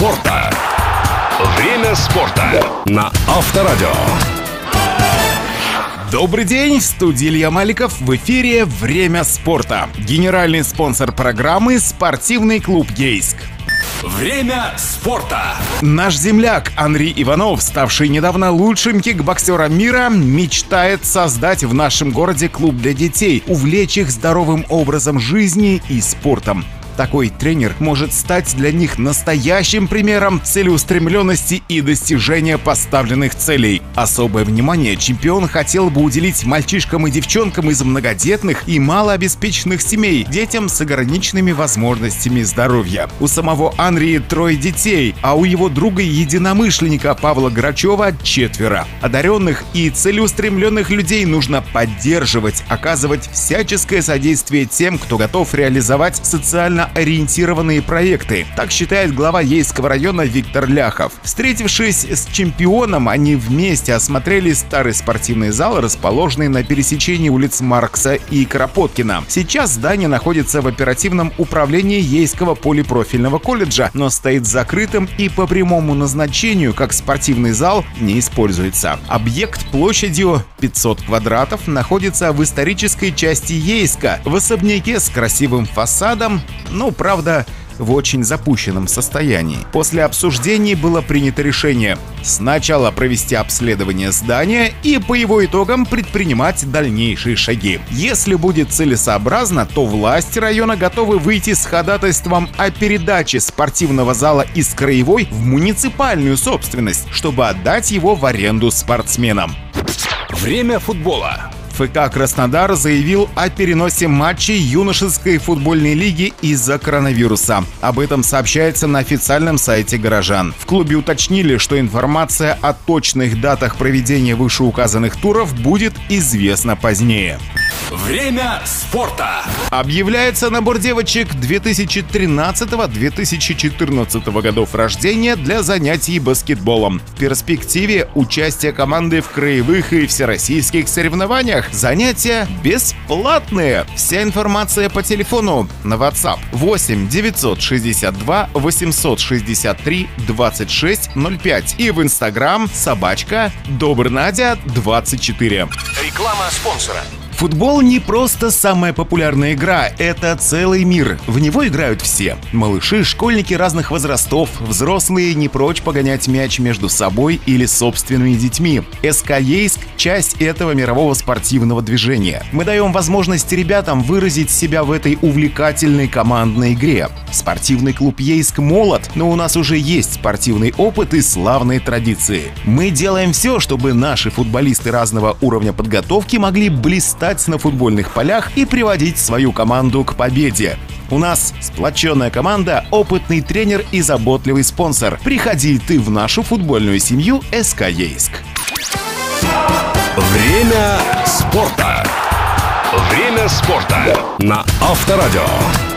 спорта. Время спорта на Авторадио. Добрый день, в студии Илья Маликов, в эфире «Время спорта». Генеральный спонсор программы – спортивный клуб «Ейск». Время спорта. Наш земляк Андрей Иванов, ставший недавно лучшим кикбоксером мира, мечтает создать в нашем городе клуб для детей, увлечь их здоровым образом жизни и спортом. Такой тренер может стать для них настоящим примером целеустремленности и достижения поставленных целей. Особое внимание чемпион хотел бы уделить мальчишкам и девчонкам из многодетных и малообеспеченных семей, детям с ограниченными возможностями здоровья. У самого Анри трое детей, а у его друга единомышленника Павла Грачева четверо. Одаренных и целеустремленных людей нужно поддерживать, оказывать всяческое содействие тем, кто готов реализовать социально ориентированные проекты. Так считает глава Ейского района Виктор Ляхов. Встретившись с чемпионом, они вместе осмотрели старый спортивный зал, расположенный на пересечении улиц Маркса и Кропоткина. Сейчас здание находится в оперативном управлении Ейского полипрофильного колледжа, но стоит закрытым и по прямому назначению, как спортивный зал, не используется. Объект площадью 500 квадратов находится в исторической части Ейска, в особняке с красивым фасадом, ну, правда, в очень запущенном состоянии. После обсуждений было принято решение сначала провести обследование здания и по его итогам предпринимать дальнейшие шаги. Если будет целесообразно, то власти района готовы выйти с ходатайством о передаче спортивного зала из краевой в муниципальную собственность, чтобы отдать его в аренду спортсменам. Время футбола. ФК «Краснодар» заявил о переносе матчей юношеской футбольной лиги из-за коронавируса. Об этом сообщается на официальном сайте горожан. В клубе уточнили, что информация о точных датах проведения вышеуказанных туров будет известна позднее. Время спорта. Объявляется набор девочек 2013-2014 годов рождения для занятий баскетболом. В перспективе участие команды в краевых и всероссийских соревнованиях. Занятия бесплатные. Вся информация по телефону на WhatsApp 8 962 863 26 05 и в Instagram собачка Добрнадя 24. Реклама спонсора. Футбол не просто самая популярная игра, это целый мир. В него играют все. Малыши, школьники разных возрастов, взрослые не прочь погонять мяч между собой или собственными детьми. СК Ейск – часть этого мирового спортивного движения. Мы даем возможность ребятам выразить себя в этой увлекательной командной игре. Спортивный клуб Ейск молод, но у нас уже есть спортивный опыт и славные традиции. Мы делаем все, чтобы наши футболисты разного уровня подготовки могли блистать на футбольных полях и приводить свою команду к победе. У нас сплоченная команда, опытный тренер и заботливый спонсор. Приходи ты в нашу футбольную семью СК Ейск. Время спорта. Время спорта на Авторадио.